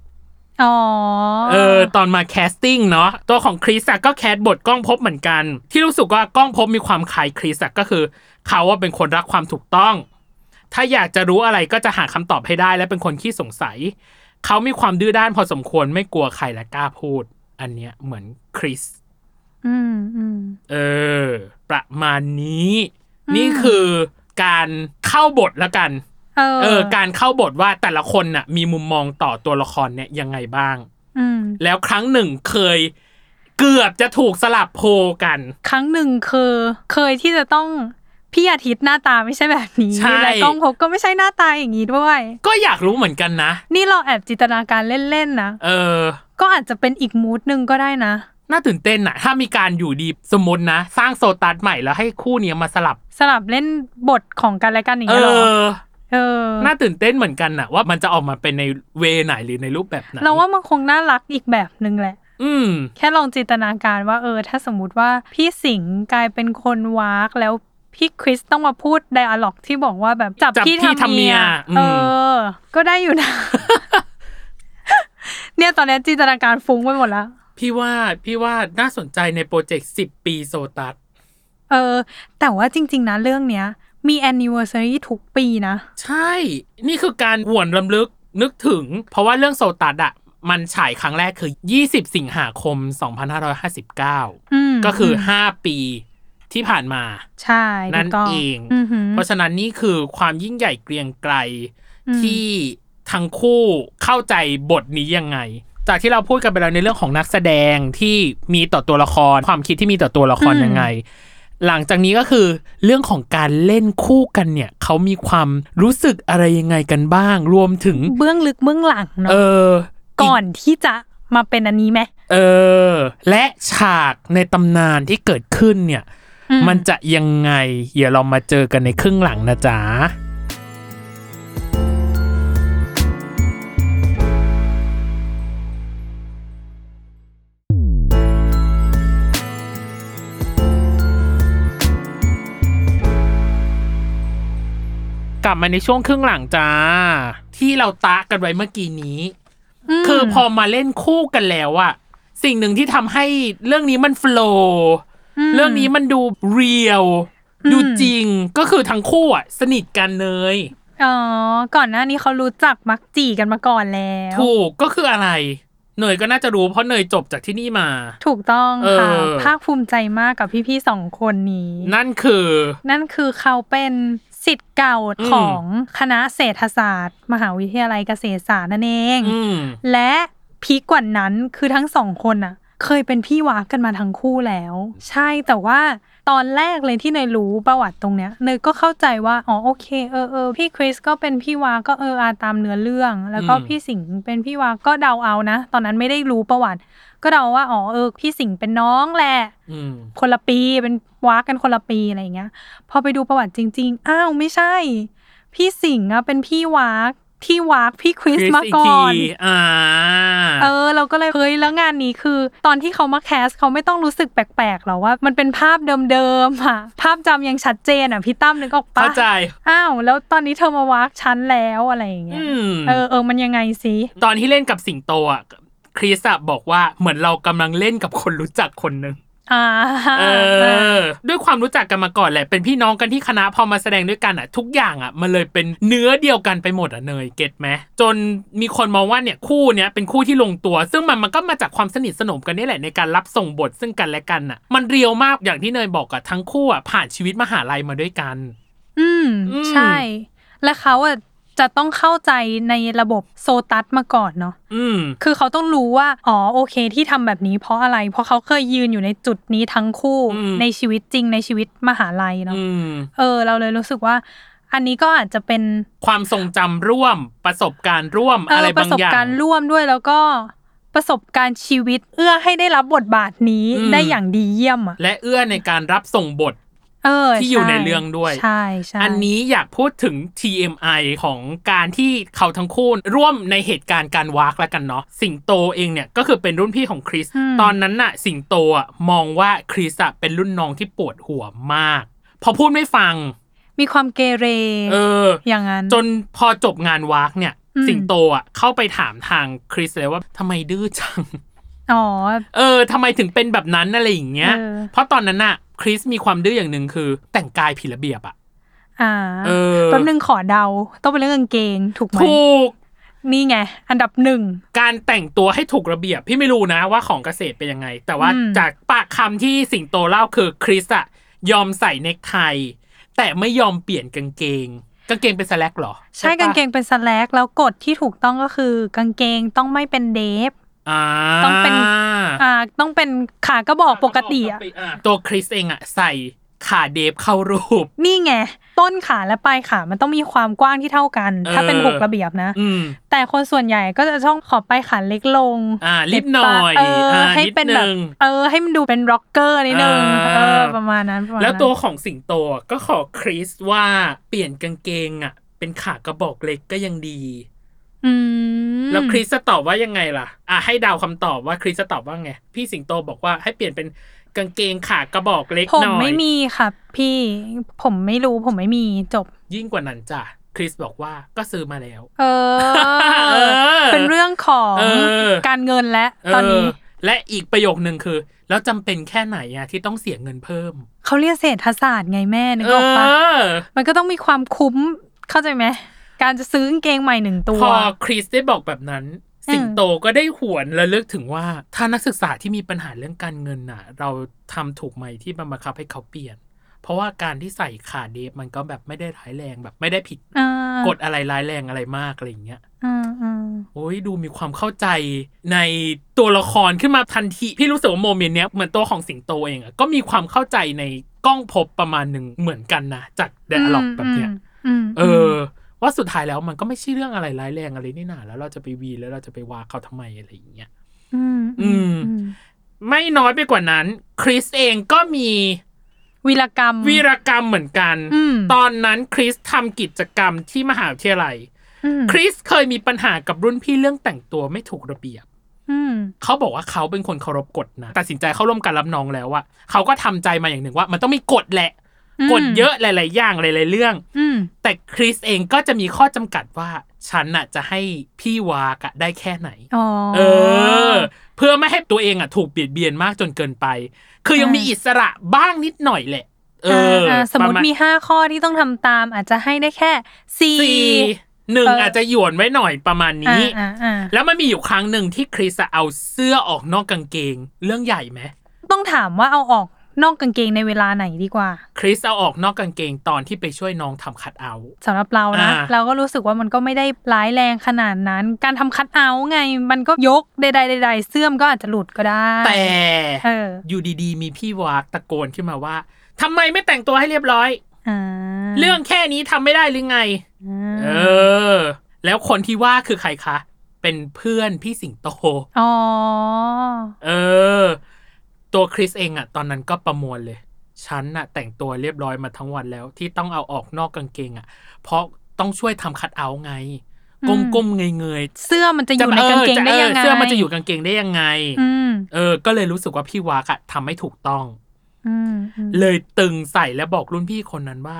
เออตอนมาแคสติ้งเนาะตัวของคริสอะก็แคสบทกล้องพบเหมือนกัน ที่รู้สึกว่ากล้องพบมีความคล้ายคริสอะก็คือ เขาว่าเป็นคนรักความถูกต้อง ถ้าอยากจะรู้อะไรก็จะหาคำตอบให้ได้และเป็นคนขี้สงสัย เขามีความดื้อด้านพอสมควรไม่กลัวใครและกล้าพูด อันเนี้ยเหมือนคริสอืมอืมเออ ประมาณนี้ นี่คือการเข้าบทแล้วกัน เออเออ การเข้าบทว่าแต่ละคนน่ะ มีมุมมองต่อตัวละครเนี่ยยังไงบ้างอืมแล้วครั้งหนึ่งเคยเกือบจะถูกสลับโพลกัน ครั้งหนึ่งคือเคยที่จะต้องพี่อาทิตย์หน้าตาไม่ใช่แบบนี้ใช่และกล้องพบก็ไม่ใช่หน้าตาอย่างนี้ด้วย ก็อยากรู้เหมือนกันนะ นี่เราแอบจินตนาการเล่นๆนะเออ ก็อาจจะเป็นอีกมูดหนึ่งก็ได้นะ น่าตื่นเต้นน่ะถ้ามีการอยู่ดีสมมตินะ สร้างโซตัสใหม่แล้วให้คู่เนี้ยมาสลับ สลับเล่นบทของกันและกันอย่างเอเงี้ยเหรออเออ น่าตื่นเต้นเหมือนกันน่ะว่ามันจะออกมาเป็นในเวไหนหรือในรูปแบบไหนเราว่ามันคงน่ารักอีกแบบหนึ่งแหละ อืม แค่ลองจินตนาการว่าเออ ถ้าสมมุติว่าพี่สิงห์กลายเป็นคนวากแล้วพี่คริสต้องมาพูดไดอะล็อกที่บอกว่าแบบจับจับพี่พี่ทำทำเมีเมียยอืมเออ ก็ได้อยู่นะ เนี่ยตอนนี้จินตนาการฟุ้งไปหมดแล้ว พี่ว่าพี่ว่าน่าสนใจในโปรเจกต์สิบปีโซตัสเออ แต่ว่าจริง ๆ นะเรื่องเนี้ย มี anniversary ทุกปีนะ ใช่ นี่คือการหวนรำลึกนึกถึง เพราะว่าเรื่องโซตัสอะมันฉายครั้งแรกคือ 20 สิงหาคม 2559อืมก็คือ 5 ปีที่ผ่านมา ใช่ถูกนั่นต้องเองอือหือเพราะฉะนั้นนี่คือความยิ่งใหญ่เกรียงไกรอืมที่ทั้งคู่เข้าใจบทนี้ยังไง จากที่เราพูดกันไปแล้วในเรื่องของนักแสดงที่มีต่อตัวละคร ความคิดที่มีต่อตัวละครยังไง หลังจากนี้ก็คือเรื่องของการเล่นคู่กันเนี่ยเขามีความรู้สึกอะไรยังไงกันบ้าง รวมถึงเบื้องลึกเบื้องหลังเอเนาะอก่อนที่จะมาเป็นอันนี้ไหมเออ และฉากในตำนานที่เกิดขึ้นเนี่ยอืมมันจะยังไง เดี๋ยวเรามาเจอกันในครึ่งหลังนะจ๊ะ กลับมาในช่วงครึ่งหลังจ้า ที่เราตะกันไว้เมื่อกี้นี้มคือพอมาเล่นคู่กันแล้วอะสิ่งหนึ่งที่ทำให้เรื่องนี้มันโฟล์มเรื่องนี้มันดูเรียลอืมดูจริงก็คือทั้งคู่อะสนิทกันเลยอ๋อ ก่อนหน้านี้เขารู้จักมักจีกันมาก่อนแล้ว ถูกก็คืออะไรเนยก็น่าจะรู้เพราะเนยจบจากที่นี่มา ถูกต้องค่ะเออภาคภูมิใจมากกับพี่ๆสองคนนี้ นั่นคือ นั่นคือเขาเป็น สิทธิ์เก่าอืมของคณะเศรษฐศาสตร์ มหาวิทยาลัยเกษตรศาสตร์นั่นเองอืมและพีกกว่านั้นคือทั้งสองคนน่ะเคยเป็นพี่วากกันมาทั้งคู่แล้ว ใช่แต่ว่าตอนแรกเลยที่เนยรู้ประวัติตรงเนี้ยเนยก็เข้าใจว่าอ๋อโอเคเออเออพี่คริสก็เป็นพี่วาก็เอออาตามเนื้อเรื่อง แล้วก็อืมพี่สิงห์เป็นพี่วาก็เดาเอานะ ตอนนั้นไม่ได้รู้ประวัติ ก็เดาว่าอ๋อเออพี่สิงห์เป็นน้องแหละอืมคนละปีเป็นวากกันคนละปีอะไรอย่างเงี้ย พอไปดูประวัติจริง ๆ อ้าวไม่ใช่ พี่สิงห์อะเป็นพี่วากที่วากพี่คริสคริสมาอีกก่ทีอนอ่าเออ เราก็เลยเฮ้ยแล้วงานนี้คือ ตอนที่เขามาแคสเขาไม่ต้องรู้สึกแปลกๆหรอว่า มันเป็นภาพเดิมๆอะ ภาพจำยังชัดเจนอะพี่ตั้มนึกออกปะเข้าใจ อ้าว แล้วตอนนี้เธอมาวากชั้นแล้วอะไรอย่างเงี้ยอืมเออเออมันยังไงสิ ตอนที่เล่นกับสิงโตอะ คริสอะบอกว่าเหมือนเรากำลังเล่นกับคนรู้จักคนหนึ่งอ่าเออ ด้วยความรู้จักกันมาก่อนแหละ เป็นพี่น้องกันที่คณะพอมาแสดงด้วยกันอะ ทุกอย่างอะ มันเลยเป็นเนื้อเดียวกันไปหมดอะเนยเก็ตไหมจนมีคนมองว่าเนี่ยคู่เนี้ยเป็นคู่ที่ลงตัว ซึ่งมันมันก็มาจากความสนิทสนมกันนี่แหละในการรับส่งบทซึ่งกันและกันอะ มันเรียวมากอย่างที่เนยบอกอะทั้งคู่อะผ่านชีวิตมหาลัยมาด้วยกัน อืมอืมใช่ และเขาอะ จะต้องเข้าใจในระบบโซตัสมาก่อนเนาะอืมคือเขาต้องรู้ว่า อ๋อโอเค ที่ทำแบบนี้เพราะอะไร เพราะเขาเคยยืนอยู่ในจุดนี้ทั้งคู่อืมในชีวิตจริงในชีวิตมหาลัยเนาะอืมเออ เราเลยรู้สึกว่า อันนี้ก็อาจจะเป็นความทรงจำร่วมประสบการณ์ร่วมเออะไรอประบางสบอย่างการณ์ร่วมด้วยแล้วก็ประสบการณ์ชีวิตเอื้อให้ได้รับบทบาทนี้อืมได้อย่างดีเยี่ยมอะและเอื้อในการรับส่งบท เออที่อยู่ช่ในเรื่องด้วยใช่ใช่อันนี้อยากพูดถึง TMI ของการที่เขาทั้งคู่ร่วมในเหตุการณ์การวากแล้วกันเนาะสิงโตเองเนี่ยก็คือเป็นรุ่นพี่ของคริส ตอนนั้นน่ะ สิงโตอะมองว่าคริสอะเป็นรุ่นน้องที่ปวดหัวมาก พอพูดไม่ฟัง มีความเกเร เออ อย่างนั้น จนพอจบงานวากเนี่ยอืมสิงโตอะเข้าไปถามทางคริสเลยว่าทำไมดื้อจังอ๋อเออทำไมถึงเป็นแบบนั้นอะไรอย่างเงี้ยเออเพราะตอนนั้นน่ะ คริสมีความดื้ออย่างหนึ่งคือ แต่งกายผิดระเบียบอะอ่าเออแป๊บนึงขอเดา ต้องเป็นเรื่องกางเกง ถูกไหมถูกนี่ไง อันดับหนึ่ง การแต่งตัวให้ถูกระเบียบ พี่ไม่รู้นะว่าของเกษตรเป็นยังไง แต่ว่าอืมจากปากคำที่สิงโตเล่าคือคริสอะยอมใส่เนคไทแต่ไม่ยอมเปลี่ยนกางเกง กางเกงเป็นสแลกเหรอ ใช่ปะกางเกงเป็นสแลกแล้วกฎที่ถูกต้องก็คือ กางเกงต้องไม่เป็นเดฟอ่า ต้องเป็นอ่าต้องเป็นขากระบอกปกติอะตัวคริสเองอะใส่ขาเดฟเข้ารูป นี่ไง ต้นขาและปลายขามันต้องมีความกว้างที่เท่ากัน ถ้าเป็นเออถูกระเบียบนะอืมแต่คนส่วนใหญ่ก็จะช่องขอบปลายขาเล็กลงอ่าลิบหน่อยเอออ่าให้นิดเป็นแบบนึงเออ ให้มันดูเป็นร็อกเกอร์นิดนึงอ่าเออประมาณนั้นประมาณแล้วนั้นตัวของสิงโตอะก็ขอคริสว่าเปลี่ยนกางเกงอะเป็นขากระบอกเล็กก็ยังดีอืม แล้วคริสจะตอบว่ายังไงล่ะ อะให้เดาวคำตอบว่าคริสจะตอบว่าไง พี่สิงโตบอกว่าให้เปลี่ยนเป็นกางเกงขากระบอกเล็กผมหน่อยไม่มีค่ะ พี่ผมไม่รู้ผมไม่มีจบ ยิ่งกว่านั้นจ้ะคริสบอกว่าก็ซื้อมาแล้ว เอเอออเป็นเรื่องของเออการเงินและตอนนี้เและอีกประโยคนึงคือ แล้วจำเป็นแค่ไหนอะที่ต้องเสียเงินเพิ่ม เขาเรียกเศรษฐศาสตร์ไงแม่นึกเอออกปะอมันก็ต้องมีความคุ้มเข้าใจไหม การจะซื้อกางเกงใหม่หนึ่งตัว พอคริสได้บอกแบบนั้นอืมสิงโตก็ได้หวนระลึกถึงว่า ถ้านักศึกษาที่มีปัญหาเรื่องการเงินน่ะ เราทำถูกไหมที่มันบังคับให้เขาเปลี่ยน เพราะว่าการที่ใส่ขาเดฟมันก็แบบไม่ได้ร้ายแรงแบบไม่ได้ผิดอ่ากฎอะไรร้ายแรงอะไรมากอะไรอย่างเงี้ยอืมอืมโอ้ยดูมีความเข้าใจในตัวละครขึ้นมาทันที พี่รู้สึกว่าโมเมนต์เนี้ยเหมือนตัวของสิงโตเองอะก็มีความเข้าใจในกล้องพบประมาณหนึ่งเหมือนกันนะจากเดอะล็อกแบบเนี้ยอืมเออ ว่าสุดท้ายแล้วมันก็ไม่ใช่เรื่องอะไรร้ายแรงอะไรนี่นาแล้วเราจะไปวีนแล้วเราจะไปว่าเขาทำไมอะไรอย่างเงี้ยอืมอืม ไม่น้อยไปกว่านั้น คริสเองก็มีวีรกรรม วีรกรรมเหมือนกันอืมตอนนั้นคริสทำกิจกรรมที่มหาวิทยาลัยอืมคริสเคยมีปัญหากับรุ่นพี่เรื่องแต่งตัวไม่ถูกระเบียบอืมเขาบอกว่าเขาเป็นคนเคารพกฎนะ ตัดสินใจเข้าร่วมการรับน้องแล้วอะเขาก็ทำใจมาอย่างหนึ่งว่า มันต้องมีกฎแหละอืม กฎเยอะหลาย ๆ อย่างหลาย ๆ เรื่องอืมแต่คริสเองก็จะมีข้อจำกัดว่าฉันน่ะจะให้พี่วากอะได้แค่ไหนอ๋อเออ เพื่อไม่ให้ตัวเองอะถูกเบียดเบียนมากจนเกินไป คือยังอ่ามีมีอิสระบ้างนิดหน่อยแหละ เอออ่าสมมประติาณมีห้าข้อที่ต้องทำตาม อาจจะให้ได้แค่สี่สี่หนึ่งเออออาจจะหยวนไว้หน่อยประมาณนี้อ่าอ่าแล้วมันมีอยู่ครั้งหนึ่งที่คริสอะเอาเสื้อออกนอกกางเกง เรื่องใหญ่ไหมต้องถามว่าเอาออก นอกกางเกงในเวลาไหนดีกว่า คริสเอาออกนอกกางเกงตอนที่ไปช่วยน้องทำคัดเอาท์สำหรับเรานะอ่าเราก็รู้สึกว่ามันก็ไม่ได้ร้ายแรงขนาดนั้น การทำคัดเอาท์ไง มันก็ยกใดๆใดๆเสื้อมนก็อาจจะหลุดก็ได้ แต่เอออยู่ดีๆ มีพี่วากตะโกนขึ้นมาว่าทำไมไม่แต่งตัวให้เรียบร้อยอ่าเรื่องแค่นี้ทำไม่ได้หรือไงอ่าเออ แล้วคนที่ว่าคือใครคะเป็นเพื่อนพี่สิงโต อ๋อ เออ ตัวคริสเองอะตอนนั้นก็ประมวลเลยฉันน่ะแต่งตัวเรียบร้อยมาทั้งวันแล้ว ที่ต้องเอาออกนอกกางเกงอะเพราะต้องช่วยทำคัดเอาท์ไงอืมก้มๆเงยเสื้อมันจะๆอยู่ในกางเกงได้ยังไงเออเสื้อมันจะอยู่กางเกงได้ยังไงอืมเออ ก็เลยรู้สึกว่าพี่วากอะทำไม่ถูกต้องอืมอืมเลยตึงใส่และบอกรุ่นพี่คนนั้นว่า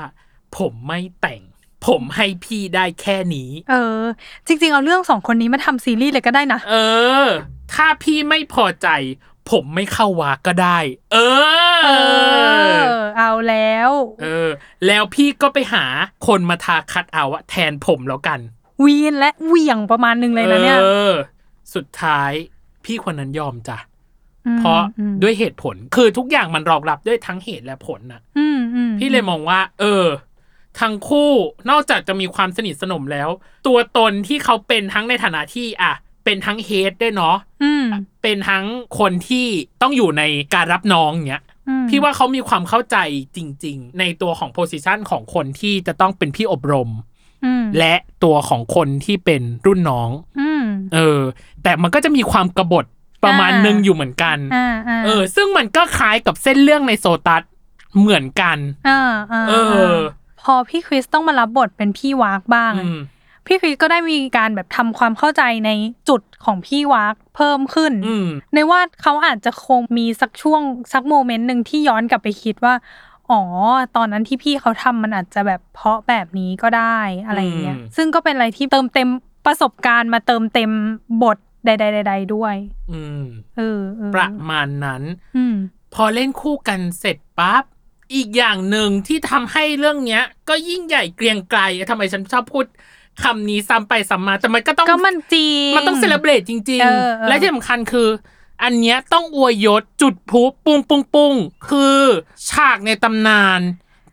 ผมไม่แต่ง ผมให้พี่ได้แค่นี้ เออ จริง ๆ เอาเรื่องสองคนนี้มาทำซีรีส์เลยก็ได้นะเออ ถ้าพี่ไม่พอใจ ผมไม่เข้าวากก็ได้ เอเอออ เอาแล้ว เออ แล้วพี่ก็ไปหาคนมาทาคัดเอาอะแทนผมแล้วกัน วีนและเหวี่ยงประมาณหนึงเลยนะเนี่ย เออ สุดท้ายพี่คนนั้นยอมจ้ะมเพราะอืมด้วยเหตุผล คือทุกอย่างมันรองรับด้วยทั้งเหตุและผลน่ะอืมอืมพี่เลยมองว่า เออ ทั้งคู่นอกจากจะมีความสนิทสนมแล้ว ตัวตนที่เขาเป็นทั้งในฐานะที่ อะ เป็นทั้งเฮดด้วยเนาะอืมเป็นทั้งคนที่ต้องอยู่ในการรับน้องเนี้ยอืมพี่ว่าเขามีความเข้าใจจริง ๆ ในตัวของโพสิชันของคนที่จะต้องเป็นพี่อบรมอืมและตัวของคนที่เป็นรุ่นน้องอืมเออ แต่มันก็จะมีความกบฏประมาณอ่าหนึ่งอยู่เหมือนกันอ่าอ่าเออ ซึ่งมันก็คล้ายกับเส้นเรื่องในโซตัสเหมือนกันอ่าอ่าเออ พอพี่คริสต้องมารับบทเป็นพี่วากบ้างอืม พี่คริสก็ได้มีการแบบทำความเข้าใจในจุดของพี่วากเพิ่มขึ้นอืมในว่าเขาอาจจะคงมีสักช่วงสักโมเมนต์หนึ่งที่ย้อนกลับไปคิดว่าอ๋อ ตอนนั้นที่พี่เขาทำมันอาจจะแบบเพราะแบบนี้ก็ได้อะไรอย่างเงี้ยอืมซึ่งก็เป็นอะไรที่เติมเต็มประสบการณ์มาเติมเต็มบทใดๆๆๆด้วย อืมเออเออประมาณนั้น อืมพอเล่นคู่กันเสร็จปั๊บอีกอย่างหนึ่งที่ทำให้เรื่องเนี้ย ก็ยิ่งใหญ่เกรียงไกรทำไมฉันชอบพูด คำนี้ซ้ำไปซ้ำมา แต่มันก็ต้องก็มันจริงมันต้องเซเลบรตจริงเออเออๆและที่สำคัญคือ อันเนี้ยต้องอวยยศจุดพลุปุ้งปุ้งปุ้งคือฉากในตำนาน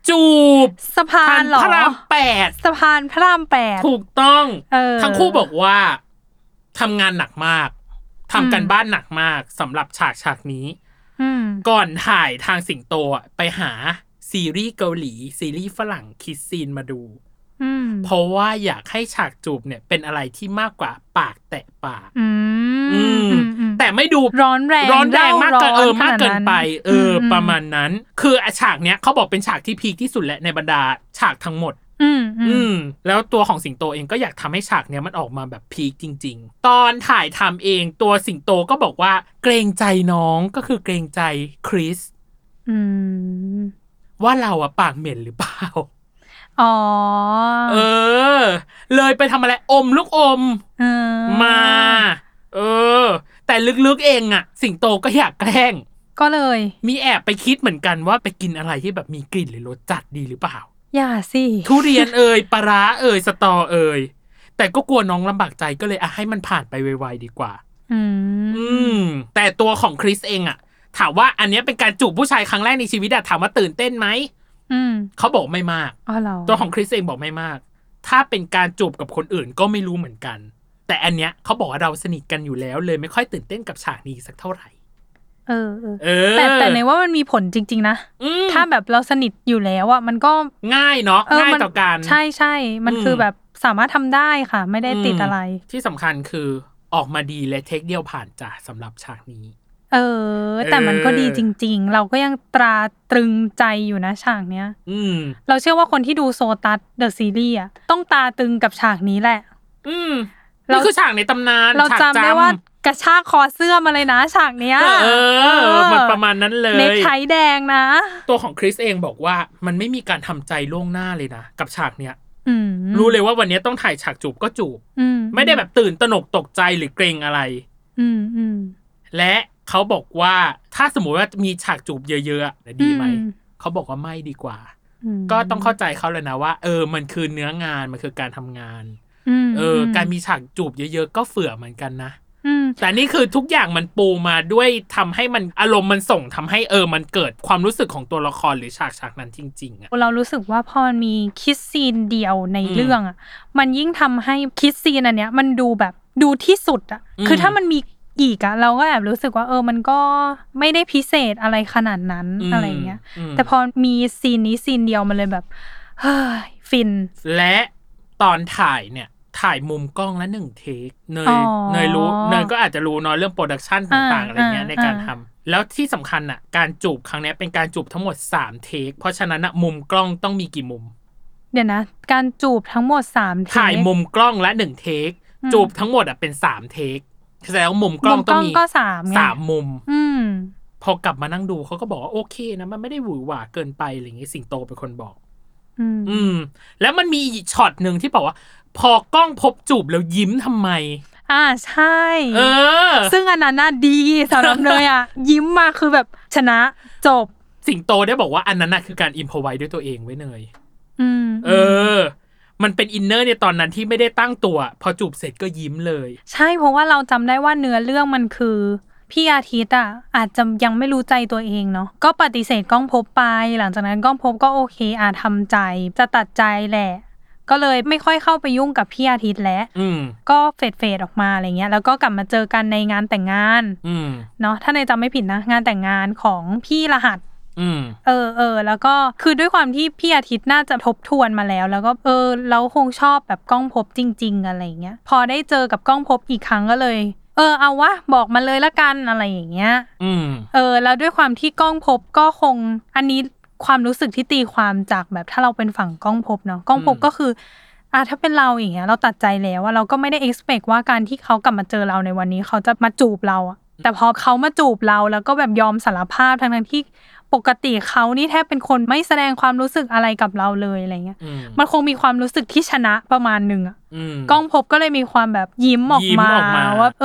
จูบสะพานเหรอพระรามแปดสะพานพระรามแปดถูกต้องเออทั้งคู่บอกว่าทำงานหนักมากทำกันอืมบ้านหนักมากสำหรับฉากฉากนี้อืมก่อนถ่ายทางสิงโตอะไปหาซีรีส์เกาหลี ซีรีส์ฝรั่งคิดซีนมาดูอืม เพราะว่าอยากให้ฉากจูบเนี่ยเป็นอะไรที่มากกว่าปากแตะปาก อืมอืมอืมแต่ไม่ดูร้อนแรงร้อนแรงมากเกินเออมากเกินไปขนาดนั้นเอออมประมาณนั้น คืออะฉากเนี้ยเขาบอกเป็นฉากที่พีคที่สุดแหละในบรรดาฉากทั้งหมด อืมอือืมมแล้วตัวของสิงโตเองก็อยากทำให้ฉากเนี้ยมันออกมาแบบพีคจริง ๆ ตอนถ่ายทำเองตัวสิงโตก็บอกว่า เกรงใจน้องก็คือเกรงใจคริสอืมว่าเราอะปากเหม็นหรือเปล่า อ๋อ เออ เลยไปทำอะไรอมลูกอมเออมา เออ แต่ลึกๆเองอะสิงโตก็อยากแกล้ง ก็เลย มีแอบไปคิดเหมือนกันว่าไปกินอะไรที่แบบมีกลิ่นหรือรสจัดดีหรือเปล่า อย่าสิ ทุเรียนเอ่ยปลาร้าเอ่ยสตอเอ่ยแต่ก็กลัวน้องลำบากใจก็เลยอะให้มันผ่านไปไวๆดีกว่าอืมอืม แต่ตัวของคริสเองอะถามว่าอันเนี้ยเป็นการจูบผู้ชายครั้งแรกในชีวิตอะถามว่าตื่นเต้นไหมอืม เขาบอกไม่มากอ๋อเหรอตัวของคริสเองบอกไม่มาก ถ้าเป็นการจูบกับคนอื่นก็ไม่รู้เหมือนกัน แต่อันเนี้ยเขาบอกว่าเราสนิทกันอยู่แล้ว เลยไม่ค่อยตื่นเต้นกับฉากนี้สักเท่าไหร่เออเออเออแต่แต่ในว่ามันมีผลจริง ๆ นะอืมถ้าแบบเราสนิทอยู่แล้วอะมันก็ง่ายเนาะเออง่ายมันต่อการใช่ใช่มันอืมคือแบบสามารถทำได้ค่ะ ไม่ได้ติดอะไร ที่สำคัญคือออกมาดีและเทคเดียวผ่านจ้ะสำหรับฉากนี้ เออ แต่มันก็ดีเออจริง ๆ เราก็ยังตราตรึงใจอยู่นะฉากเนี้ย อืม เราเชื่อว่าคนที่ดูโซตัสเดอะซีรีส์อะต้องตาตึงกับฉากนี้แหละ อืมเรานี่คือฉากในตำนานเราฉากจำได้ว่ากระชากคอเสื้อมาเลยนะฉากเนี้ย เออ มันประมาณนั้นเลยเนคไทแดงนะ ตัวของคริสเองบอกว่ามันไม่มีการทำใจล่วงหน้าเลยนะ กับฉากเนี้ยอืมรู้เลยว่าวันนี้ต้องถ่ายฉากจูบก็จูบอืมไม่ได้แบบตื่นตระหนกตกใจหรือเกรงอะไร อืมอืมและ เขาบอกว่าถ้าสมมุติว่ามีฉากจูบเยอะๆอะดีไหมอืมเขาบอกว่าไม่ดีกว่ามก็ต้องเข้าใจเขาเลยนะว่า เออ มันคือเนื้องานมันคือการทำงานมเอออ การมีฉากจูบเยอะๆก็เฟื่อเหมือนกันนะอืมแต่นี่คือทุกอย่างมันปูมาด้วยทำให้มันอารมณ์มันส่งทำให้เออ มันเกิดความรู้สึกของตัวละครหรือฉากฉากนั้นจริงๆอะเรารู้สึกว่าพอมันมี kiss scene เดียวในอืมเรื่องอะมันยิ่งทำให้ kiss scene อันเนี้ยมันดูแบบดูที่สุดอะอืมคือถ้ามันมี อีกอะเราก็แอบรู้สึกว่าเออมันก็ไม่ได้พิเศษอะไรขนาดนั้นอะไรเงี้ยแต่พอมีซีนนี้ซีนเดียวมันเลยแบบเฮ้ยฟิน และตอนถ่ายเนี่ยถ่ายมุมกล้องละหนึ่ง take เนยอ๋อเนยรู้เนยก็อาจจะรู้เนาะเรื่อง production ต่างๆอ่าอะไรเงี้ยอ่าในการอ่าทำแล้วที่สำคัญอะ การจูบครั้งเนี้ยเป็นการจูบทั้งหมด3 take เพราะฉะนั้นอะมุมกล้องต้องมีกี่มุม เดี๋ยวนะ การจูบทั้งหมดสามเทคถ่ายมุมกล้องละหนึ่งเทคอืมจูบทั้งหมดอะเป็นสามเทค แสดงว่ามุมกล้องมุมกต้ล้อองงมีก็สามไงสามมุม อืมพอกลับมานั่งดูเขาก็บอกว่าโอเคนะมันไม่ได้หวือหวาเกินไปอะไรอย่างงี้สิงโตเป็นคนบอก อืมอืมแล้วมันมีอีกช็อตหนึ่งที่บอกว่า พอกล้องพบจูบแล้วยิ้มทำไม อ่าใช่ เออ ซึ่งอันนั้นน่ะดีสำหรับเนยอะ ยิ้มมาคือแบบชนะจบ สิงโตได้บอกว่าอันนั้นน่ะคือการ improvise ด้วยตัวเองไว้เนยอืมเออ มันเป็น inner ในตอนนั้นที่ไม่ได้ตั้งตัว พอจูบเสร็จก็ยิ้มเลย ใช่เพราะว่าเราจำได้ว่าเนื้อเรื่องมันคือพี่อาทิตย์อะอาจจะยังไม่รู้ใจตัวเองเนาะก็ปฏิเสธกล้องพบไป หลังจากนั้นกล้องพบก็โอเคอาทำใจ จะตัดใจแหละ ก็เลยไม่ค่อยเข้าไปยุ่งกับพี่อาทิตย์แล้วอืมก็ fade fade ๆออกมาอะไรเงี้ย แล้วก็กลับมาเจอกันในงานแต่งงานอืมเนาะถ้าในจำไม่ผิดนะงานแต่งงานของพี่รหัสอืม เออเออแล้วก็คือด้วยความที่พี่อาทิตย์น่าจะทบทวนมาแล้ว แล้วก็เออเราคงชอบแบบกล้องพบจริง ๆ อะไรเงี้ยพอได้เจอกับกล้องพบอีกครั้งก็เลย เออเอาวะบอกมาเลยละกันอะไรอย่างเงี้ยอืมเออ แล้วด้วยความที่กล้องพบก็คงอันนี้ความรู้สึกที่ตีความจากแบบถ้าเราเป็นฝั่งก้องภพบเนาะก้องภพบอืมก็คืออะถ้าเป็นเราอย่างเงี้ยเราตัดใจแล้วว่าเราก็ไม่ได้ expect ว่าการที่เขากลับมาเจอเราในวันนี้เขาจะมาจูบเราอะแต่พอเขามาจูบเราแล้วก็แบบยอมสารภาพทั้งทั้งๆที่ ปกติเขานี่แทบเป็นคนไม่แสดงความรู้สึกอะไรกับเราเลยอะไรเงี้ยอืมมันคงมีความรู้สึกที่ชนะประมาณหนึ่งอะอืมก้องภพบก็เลยมีความแบบยิ้มออกยิ้มมาออกมาว่า เอ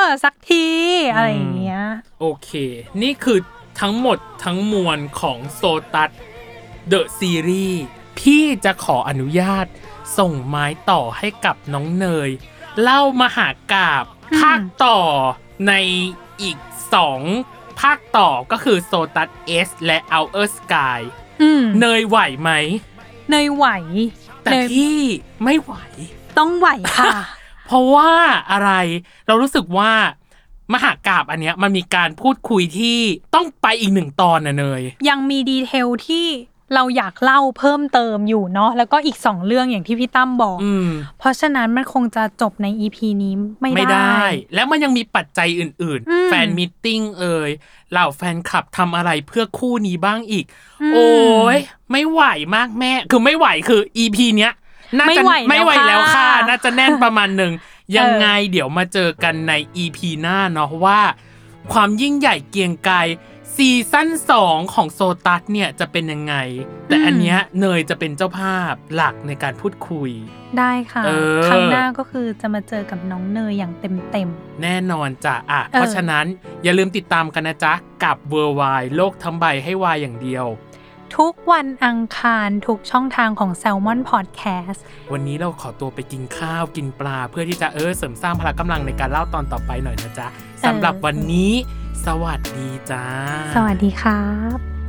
อ สักทีอะไรอย่างเงี้ย โอเค นี่คือทั้งหมดทั้งมวลของโซตัสเดอะซีรีส์พี่จะขออนุญาตส่งไม้ต่อให้กับน้องเนย เล่ามหากาบอืมภาคต่อในอีกสอง ภาคต่อก็คือโซตัสเอสและ Outer Sky อืมเนยไหวไหม เนยไหว แต่เนย พี่ไม่ไหว ต้องไหวค่ะ เพราะว่าอะไรเรารู้สึกว่ามหากาพย์อันเนี้ยมันมีการพูดคุยที่ต้องไปอีกหนึ่งตอนนะเนย ยังมี detail ที่ เราอยากเล่าเพิ่มเติมอยู่เนาะแล้วก็อีกสองเรื่องอย่างที่พี่ตั้มบอกอืมเพราะฉะนั้นมันคงจะจบใน EP นี้ไม่ไม่ได้ได้ แล้วมันยังมีปัจจัยอื่นอืมๆ fan meeting เอยเหล่าแฟนคลับทำอะไรเพื่อคู่นี้บ้างอีกอืมโอ้ยไม่ไหวมากแม่ คือไม่ไหวคือ EP เนี้ยน่าจะไม่ไหวแล้วไม่ไหวแล้วค่ะค่ะ น่าจะแน่นประมาณหนึ่ง ยังไงเดี๋ยวมาเจอกันใน EP หน้าเนาะว่า ความยิ่งใหญ่เกรียงไกร season 2 ของโซตัสเนี่ยจะเป็นยังไง แต่อันเนี้ยเนยจะเป็นเจ้าภาพหลักในการพูดคุย ได้ค่ะเออครั้งหน้าก็คือจะมาเจอกับน้องเนยอย่างเต็มเต็มแน่นอนจ้ะอะเออเพราะฉะนั้นอย่าลืมติดตามกันนะจ๊ะ กับเวอร์ไวโลกทั้งใบให้วายอย่างเดียวๆทุกวันอังคารทุกช่องทางของ Salmon Podcast วันนี้เราขอตัวไปกินข้าวกินปลา เพื่อที่จะเออเสริมสร้างพละกำลังในการเล่าตอนต่อไปหน่อยนะจ๊ะสำหรับวันนี้ สวัสดีจ้า สวัสดีครับ